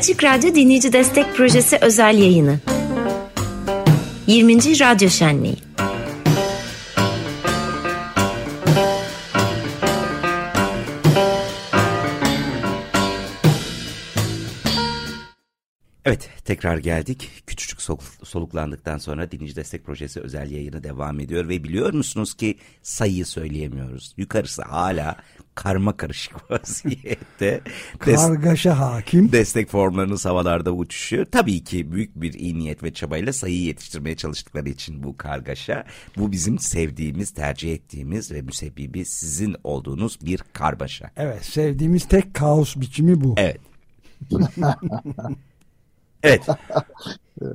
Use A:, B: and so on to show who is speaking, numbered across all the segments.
A: Açık Radyo Dinleyici Destek Projesi özel yayını. 20. Radyo Şenliği.
B: Evet tekrar geldik. Küçücük soluklandıktan sonra Dinleyici Destek Projesi özel yayını devam ediyor ve biliyor musunuz ki sayıyı söyleyemiyoruz. Yukarısı hala karma karışık vaziyette.
C: Kargaşa hakim.
B: Destek formlarınız havalarda uçuşuyor. Tabii ki büyük bir iyi niyet ve çabayla sayıyı yetiştirmeye çalıştıkları için bu kargaşa. Bu bizim sevdiğimiz, tercih ettiğimiz ve müsebbibi sizin olduğunuz bir karmaşa.
C: Evet sevdiğimiz tek kaos biçimi bu.
B: Evet. Evet.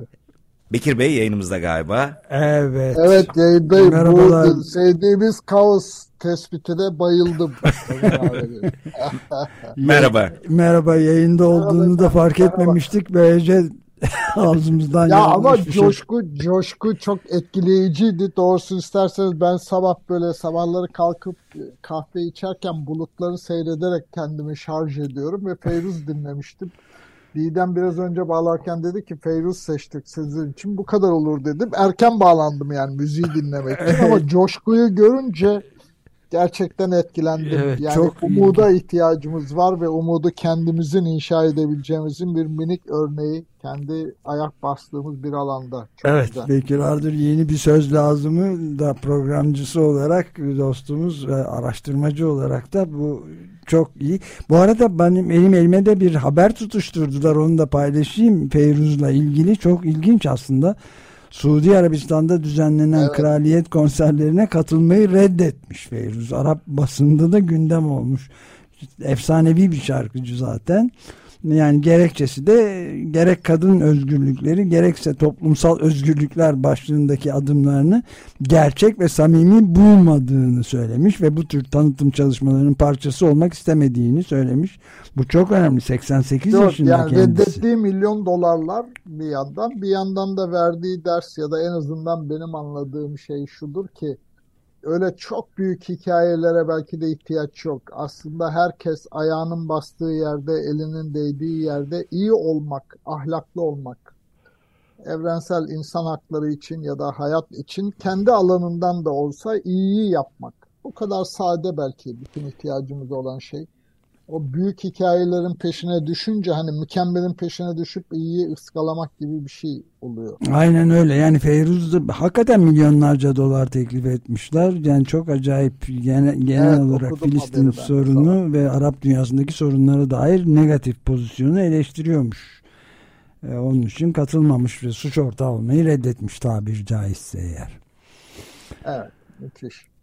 B: Bekir Bey yayınımızda galiba.
C: Evet.
D: Evet yayındayım. Merhabalar. Bu sevdiğimiz kaos tespitine bayıldım.
B: Merhaba.
C: Merhaba yayında olduğunu Merhaba. da fark Merhaba. etmemiştik. Böylece ağzımızdan
D: Ya ama şey. coşku şey. coşku çok etkileyiciydi. Doğrusu isterseniz ben sabah böyle sabahları kalkıp kahve içerken bulutları seyrederek kendimi şarj ediyorum ve Feyruz dinlemiştim. Didem biraz önce bağlarken dedi ki Feyruz seçtik sizin için bu kadar olur dedim. Erken bağlandım yani müziği dinlemek için ama coşkuyu görünce gerçekten etkilendim. Evet, yani çok umuda iyi. ihtiyacımız var ve umudu kendimizin inşa edebileceğimizin bir minik örneği kendi ayak bastığımız bir alanda.
C: Çok evet güzel. Bekir Ardır yeni bir söz lazımı da programcısı olarak dostumuz ve araştırmacı olarak da bu çok iyi. Bu arada benim elim elime de bir haber tutuşturdular onu da paylaşayım Feyruz'la ilgili çok ilginç aslında. Suudi Arabistan'da düzenlenen evet. kraliyet konserlerine katılmayı reddetmiş Feyruz. Arap basında da gündem olmuş. Efsanevi bir şarkıcı zaten. Yani gerekçesi de gerek kadın özgürlükleri gerekse toplumsal özgürlükler başlığındaki adımlarını gerçek ve samimi bulmadığını söylemiş ve bu tür tanıtım çalışmalarının parçası olmak istemediğini söylemiş. Bu çok önemli. 88 Yok, yaşında yani kendisi.
D: Reddettiği milyon dolarlar bir yandan bir yandan da verdiği ders ya da en azından benim anladığım şey şudur ki öyle çok büyük hikayelere belki de ihtiyaç yok. Aslında herkes ayağının bastığı yerde, elinin değdiği yerde iyi olmak, ahlaklı olmak, evrensel insan hakları için ya da hayat için kendi alanından da olsa iyiyi yapmak. Bu kadar sade belki bütün ihtiyacımız olan şey o büyük hikayelerin peşine düşünce hani mükemmelin peşine düşüp iyiyi ıskalamak gibi bir şey oluyor.
C: Aynen öyle. Yani Feyruz da hakikaten milyonlarca dolar teklif etmişler. Yani çok acayip genel, genel evet, olarak Filistin sorunu ve Arap dünyasındaki sorunlara dair negatif pozisyonu eleştiriyormuş. Ee, onun için katılmamış ve suç ortağı olmayı reddetmiş tabiri caizse eğer.
D: Evet, müthiş.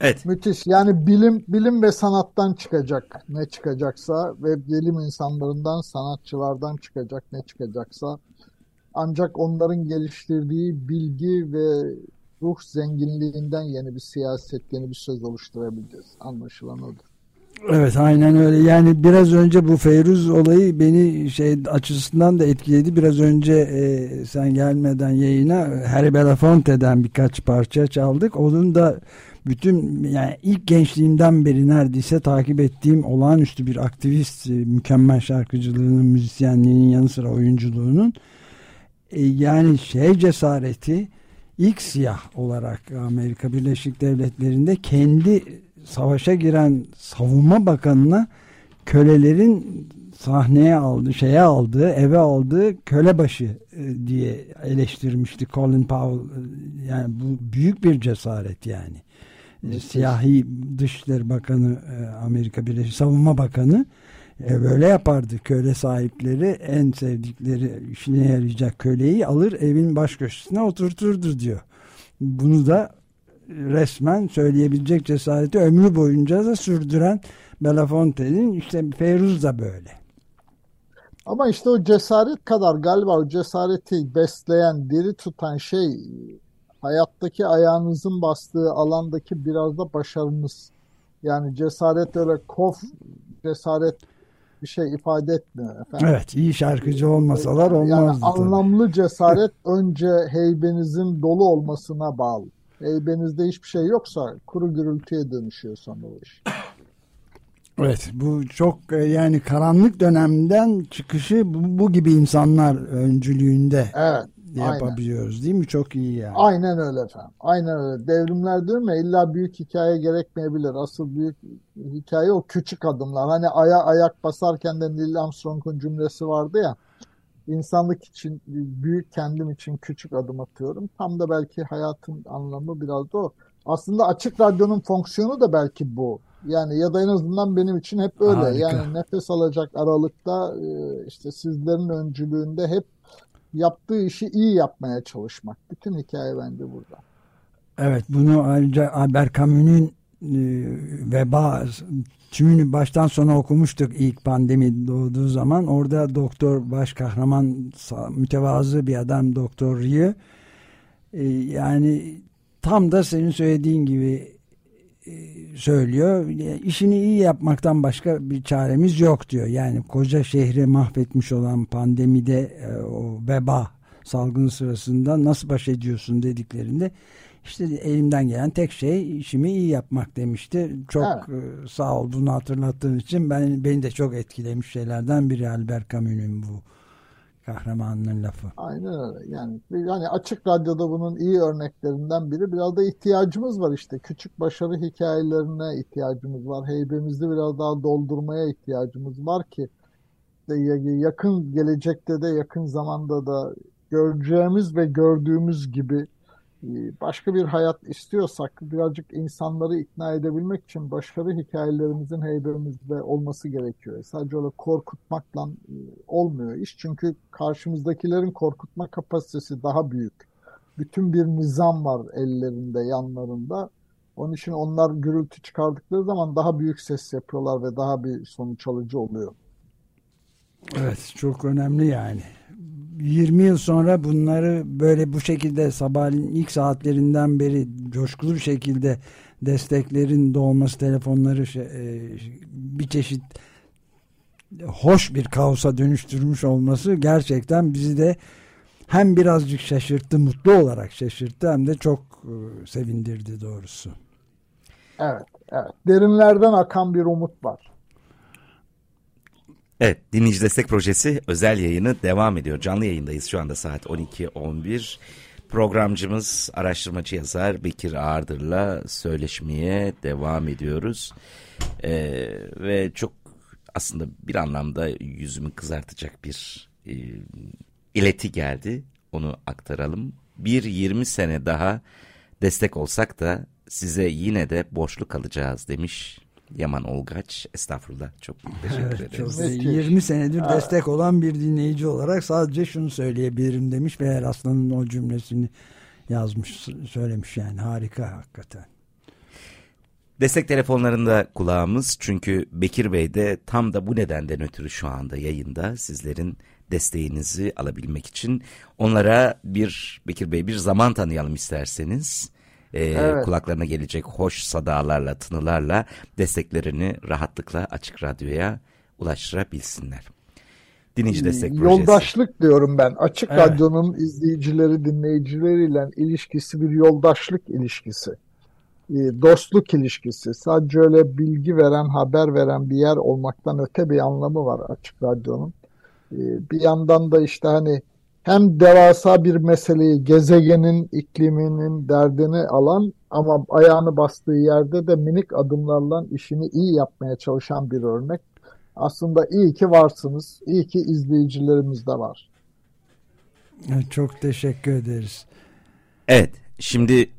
B: Evet.
D: Müthiş. Yani bilim bilim ve sanattan çıkacak ne çıkacaksa ve bilim insanlarından, sanatçılardan çıkacak ne çıkacaksa ancak onların geliştirdiği bilgi ve ruh zenginliğinden yeni bir siyaset, yeni bir söz oluşturabileceğiz. Anlaşılan odur.
C: Evet aynen öyle. Yani biraz önce bu Feyruz olayı beni şey açısından da etkiledi. Biraz önce e, sen gelmeden yayına Harry Belafonte'den birkaç parça çaldık. Onun da bütün yani ilk gençliğimden beri neredeyse takip ettiğim olağanüstü bir aktivist, e, mükemmel şarkıcılığının, müzisyenliğinin yanı sıra oyunculuğunun e, yani şey cesareti ilk siyah olarak Amerika Birleşik Devletleri'nde kendi savaşa giren savunma bakanına kölelerin sahneye aldı, şeye aldığı, eve aldığı kölebaşı e, diye eleştirmişti Colin Powell. Yani bu büyük bir cesaret yani. Evet. Siyahi Dışişleri Bakanı e, Amerika Birleşik Savunma Bakanı e, böyle yapardı. Köle sahipleri en sevdikleri işine yarayacak köleyi alır evin baş köşesine oturturdu diyor. Bunu da resmen söyleyebilecek cesareti ömrü boyunca da sürdüren Belafonte'nin işte Feyruz da böyle.
D: Ama işte o cesaret kadar galiba o cesareti besleyen, diri tutan şey hayattaki ayağınızın bastığı alandaki biraz da başarınız. Yani cesaret öyle kof cesaret bir şey ifade etmiyor efendim.
C: Evet iyi şarkıcı olmasalar olmazdı.
D: Yani anlamlı cesaret önce heybenizin dolu olmasına bağlı. Heybenizde hiçbir şey yoksa kuru gürültüye dönüşüyor sonra o iş.
C: Evet bu çok e, yani karanlık dönemden çıkışı bu, bu gibi insanlar öncülüğünde
D: evet,
C: yapabiliyoruz
D: aynen.
C: değil mi? Çok iyi yani.
D: Aynen öyle efendim. Aynen öyle. Devrimler diyorum ya illa büyük hikaye gerekmeyebilir. Asıl büyük hikaye o küçük adımlar. Hani aya ayak basarken de Neil Armstrong'un cümlesi vardı ya. İnsanlık için büyük kendim için küçük adım atıyorum. Tam da belki hayatın anlamı biraz da o. Aslında açık radyonun fonksiyonu da belki bu. Yani ya da en azından benim için hep öyle. Harika. Yani nefes alacak aralıkta e, işte sizlerin öncülüğünde hep yaptığı işi iyi yapmaya çalışmak. Bütün hikaye bence burada.
C: Evet bunu ayrıca Albert Camus'un veba tümünü baştan sona okumuştuk ilk pandemi doğduğu zaman. Orada doktor baş kahraman mütevazı bir adam doktor Rie. E, yani tam da senin söylediğin gibi e, söylüyor. İşini iyi yapmaktan başka bir çaremiz yok diyor. Yani koca şehri mahvetmiş olan pandemide e, o veba salgını sırasında nasıl baş ediyorsun dediklerinde işte elimden gelen tek şey işimi iyi yapmak demişti. Çok evet. E, sağ ol bunu hatırlattığın için ben beni de çok etkilemiş şeylerden biri Albert Camus'un bu kahramanının lafı.
D: Aynen öyle. Yani yani açık radyoda bunun iyi örneklerinden biri. Biraz da ihtiyacımız var işte. Küçük başarı hikayelerine ihtiyacımız var. Heybemizi biraz daha doldurmaya ihtiyacımız var ki yakın gelecekte de yakın zamanda da göreceğimiz ve gördüğümüz gibi ee, başka bir hayat istiyorsak birazcık insanları ikna edebilmek için başarı hikayelerimizin heybemizde olması gerekiyor. Sadece öyle korkutmakla e, olmuyor iş. Çünkü karşımızdakilerin korkutma kapasitesi daha büyük. Bütün bir nizam var ellerinde, yanlarında. Onun için onlar gürültü çıkardıkları zaman daha büyük ses yapıyorlar ve daha bir sonuç alıcı oluyor.
C: Evet, çok önemli yani. 20 yıl sonra bunları böyle bu şekilde sabahleyin ilk saatlerinden beri coşkulu bir şekilde desteklerin doğması telefonları şey, e, bir çeşit hoş bir kaosa dönüştürmüş olması gerçekten bizi de hem birazcık şaşırttı, mutlu olarak şaşırttı hem de çok e, sevindirdi doğrusu.
D: Evet, evet. Derinlerden akan bir umut var.
B: Evet, Dinleyici Destek Projesi özel yayını devam ediyor. Canlı yayındayız şu anda saat 12.11. Programcımız araştırmacı yazar Bekir Ağırdır'la söyleşmeye devam ediyoruz. Ee, ve çok aslında bir anlamda yüzümü kızartacak bir e, ileti geldi. Onu aktaralım. Bir 20 sene daha destek olsak da size yine de borçlu kalacağız demiş Yaman Olgaç. Estağfurullah. Çok teşekkür evet, ederiz. Çok
C: 20 senedir Aa. destek olan bir dinleyici olarak sadece şunu söyleyebilirim demiş ve Aslan'ın o cümlesini yazmış, söylemiş yani. Harika hakikaten.
B: Destek telefonlarında kulağımız çünkü Bekir Bey de tam da bu nedenden ötürü şu anda yayında sizlerin desteğinizi alabilmek için onlara bir Bekir Bey bir zaman tanıyalım isterseniz e, evet. kulaklarına gelecek hoş sadalarla, tınılarla desteklerini rahatlıkla Açık Radyo'ya ulaştırabilsinler.
D: Dinleyici Destek Projesi. Yoldaşlık diyorum ben. Açık evet. Radyo'nun izleyicileri, dinleyicileriyle ilişkisi bir yoldaşlık ilişkisi. E, dostluk ilişkisi. Sadece öyle bilgi veren, haber veren bir yer olmaktan öte bir anlamı var Açık Radyo'nun. E, bir yandan da işte hani hem devasa bir meseleyi gezegenin ikliminin derdini alan ama ayağını bastığı yerde de minik adımlarla işini iyi yapmaya çalışan bir örnek. Aslında iyi ki varsınız. İyi ki izleyicilerimiz de var.
C: Çok teşekkür ederiz.
B: Evet, şimdi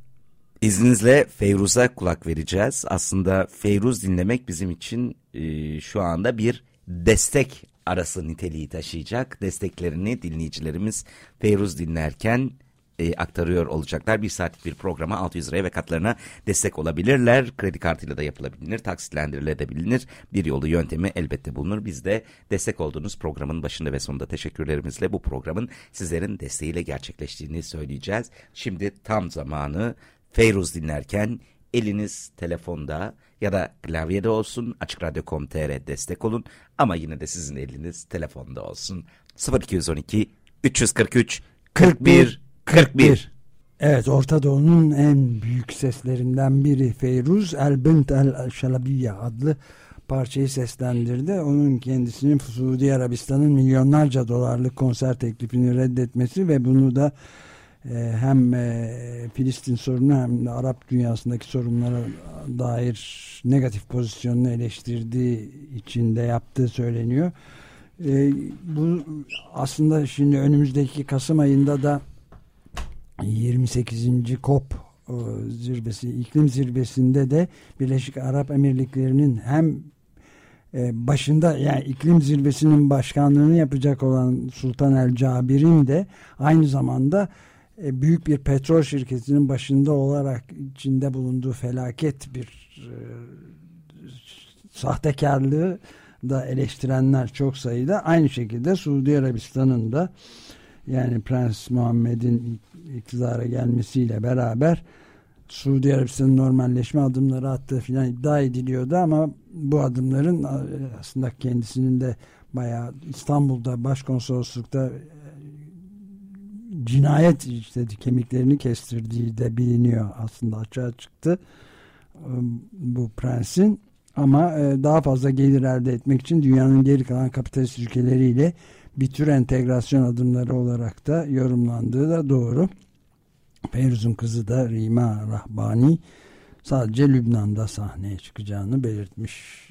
B: izninizle Feyruz'a kulak vereceğiz. Aslında Feyruz dinlemek bizim için e, şu anda bir destek arası niteliği taşıyacak. Desteklerini dinleyicilerimiz Feyruz dinlerken e, aktarıyor olacaklar. Bir saatlik bir programa 600 liraya ve katlarına destek olabilirler. Kredi kartıyla da yapılabilir, taksitlendirilebilir. Bir yolu yöntemi elbette bulunur. Biz de destek olduğunuz programın başında ve sonunda teşekkürlerimizle bu programın sizlerin desteğiyle gerçekleştiğini söyleyeceğiz. Şimdi tam zamanı Feyruz dinlerken eliniz telefonda ya da klavyede olsun Açık Radyo.com.tr destek olun. Ama yine de sizin eliniz telefonda olsun. 0212 343 41 41
C: Evet Orta Doğu'nun en büyük seslerinden biri Feyruz El Bint El Şalabiye adlı parçayı seslendirdi. Onun kendisinin Suudi Arabistan'ın milyonlarca dolarlık konser teklifini reddetmesi ve bunu da hem e, Filistin sorunu hem de Arap dünyasındaki sorunlara dair negatif pozisyonunu eleştirdiği için de yaptığı söyleniyor. E, bu aslında şimdi önümüzdeki Kasım ayında da 28. COP e, zirvesi, iklim zirvesinde de Birleşik Arap Emirlikleri'nin hem e, başında yani iklim zirvesinin başkanlığını yapacak olan Sultan El Cabir'in de aynı zamanda büyük bir petrol şirketinin başında olarak içinde bulunduğu felaket bir e, sahtekarlığı da eleştirenler çok sayıda. Aynı şekilde Suudi Arabistan'ın da yani Prens Muhammed'in iktidara gelmesiyle beraber Suudi Arabistan'ın normalleşme adımları attığı filan iddia ediliyordu ama bu adımların aslında kendisinin de bayağı İstanbul'da başkonsoloslukta cinayet işte kemiklerini kestirdiği de biliniyor aslında açığa çıktı bu prensin ama daha fazla gelir elde etmek için dünyanın geri kalan kapitalist ülkeleriyle bir tür entegrasyon adımları olarak da yorumlandığı da doğru. Peyruz'un kızı da Rima Rahbani sadece Lübnan'da sahneye çıkacağını belirtmiş.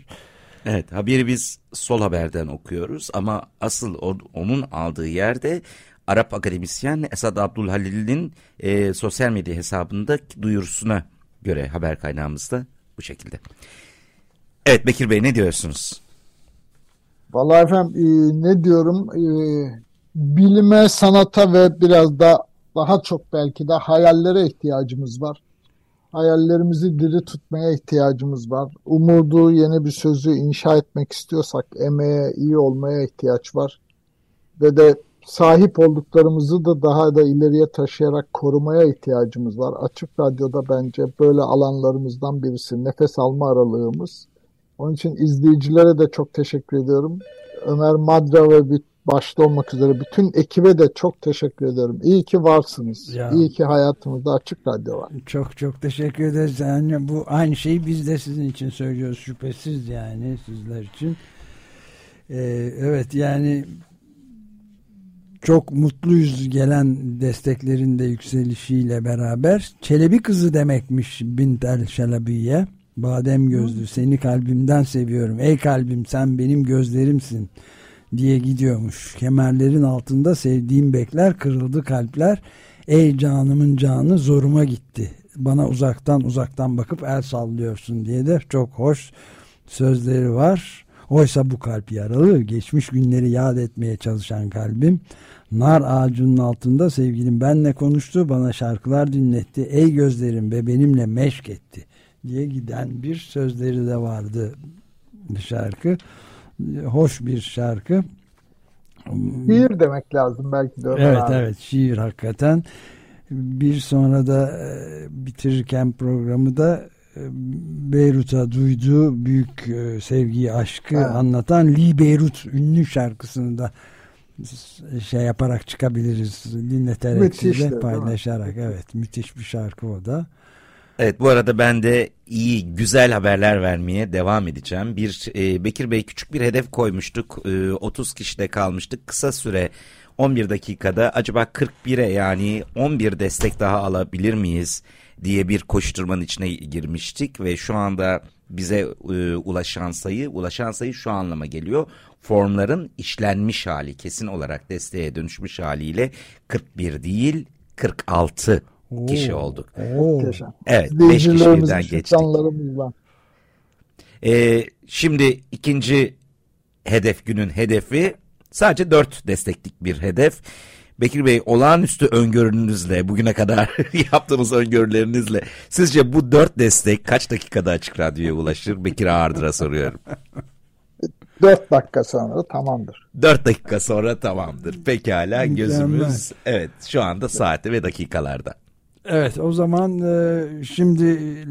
B: Evet haberi biz sol haberden okuyoruz ama asıl onun aldığı yerde Arap akademisyen Esad Abdülhalil'in e, sosyal medya hesabında duyurusuna göre haber kaynağımızda bu şekilde. Evet Bekir Bey ne diyorsunuz?
D: Vallahi efendim e, ne diyorum e, bilime, sanata ve biraz da daha çok belki de hayallere ihtiyacımız var. Hayallerimizi diri tutmaya ihtiyacımız var. Umudu, yeni bir sözü inşa etmek istiyorsak emeğe, iyi olmaya ihtiyaç var. Ve de sahip olduklarımızı da daha da ileriye taşıyarak korumaya ihtiyacımız var. Açık Radyo'da bence böyle alanlarımızdan birisi nefes alma aralığımız. Onun için izleyicilere de çok teşekkür ediyorum. Ömer Madra ve bir başta olmak üzere bütün ekibe de çok teşekkür ederim. İyi ki varsınız. Ya. İyi ki hayatımızda Açık Radyo var.
C: Çok çok teşekkür ederiz. Yani bu aynı şeyi biz de sizin için söylüyoruz şüphesiz yani sizler için. Ee, evet yani çok mutluyuz gelen desteklerin de yükselişiyle beraber. Çelebi kızı demekmiş Bintel Şelabi'ye. Badem gözlü seni kalbimden seviyorum. Ey kalbim sen benim gözlerimsin diye gidiyormuş. Kemerlerin altında sevdiğim bekler kırıldı kalpler. Ey canımın canı zoruma gitti. Bana uzaktan uzaktan bakıp el sallıyorsun diye de çok hoş sözleri var. Oysa bu kalp yaralı. Geçmiş günleri yad etmeye çalışan kalbim. Nar ağacının altında sevgilim benle konuştu. Bana şarkılar dinletti. Ey gözlerim ve benimle meşk etti diye giden bir sözleri de vardı şarkı. Hoş bir şarkı.
D: Şiir demek lazım belki de.
C: Evet abi. evet şiir hakikaten. Bir sonra da e, bitirirken programı da Beyrut'a duyduğu büyük e, sevgiyi, aşkı evet. anlatan Lee Beyrut ünlü şarkısını da şey yaparak çıkabiliriz. Dinleterek müthiş size paylaşarak. Evet müthiş bir şarkı o da.
B: Evet bu arada ben de iyi güzel haberler vermeye devam edeceğim. Bir e, Bekir Bey küçük bir hedef koymuştuk. E, 30 kişide kalmıştık. Kısa süre 11 dakikada acaba 41'e yani 11 destek daha alabilir miyiz diye bir koşturmanın içine girmiştik ve şu anda bize e, ulaşan sayı ulaşan sayı şu anlama geliyor. Formların işlenmiş hali kesin olarak desteğe dönüşmüş haliyle 41 değil 46 Oo. kişi olduk.
D: Oo.
B: Evet 5 kişi birden geçtik. Ee, şimdi ikinci hedef günün hedefi sadece 4 desteklik bir hedef. Bekir Bey olağanüstü öngörünüzle bugüne kadar yaptığınız öngörülerinizle sizce bu dört destek kaç dakikada açık radyoya ulaşır? Bekir Ağırdır'a soruyorum.
D: Dört dakika sonra tamamdır.
B: Dört dakika sonra tamamdır. Pekala gözümüz evet şu anda saati ve dakikalarda.
C: Evet o zaman e, şimdi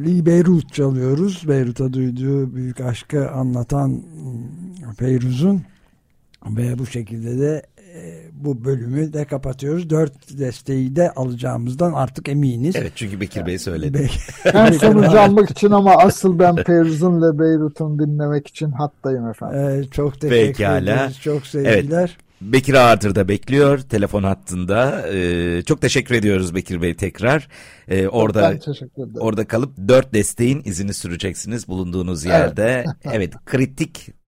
C: Lee Beyrut çalıyoruz. Beyrut'a duyduğu büyük aşkı anlatan Feyruz'un ve bu şekilde de bu bölümü de kapatıyoruz. Dört desteği de alacağımızdan artık eminiz.
B: Evet çünkü Bekir Bey söyledi.
D: En sonucu almak için ama asıl ben Feyruz'un ile Beyrut'un dinlemek için hattayım efendim.
C: Ee, çok teşekkür
B: Pekala.
C: ederiz. Çok sevgiler.
B: Bekir Ağırtır bekliyor telefon hattında. Ee, çok teşekkür ediyoruz Bekir Bey tekrar. Ee, orada
D: ben
B: orada kalıp dört desteğin izini süreceksiniz bulunduğunuz yerde. evet kritik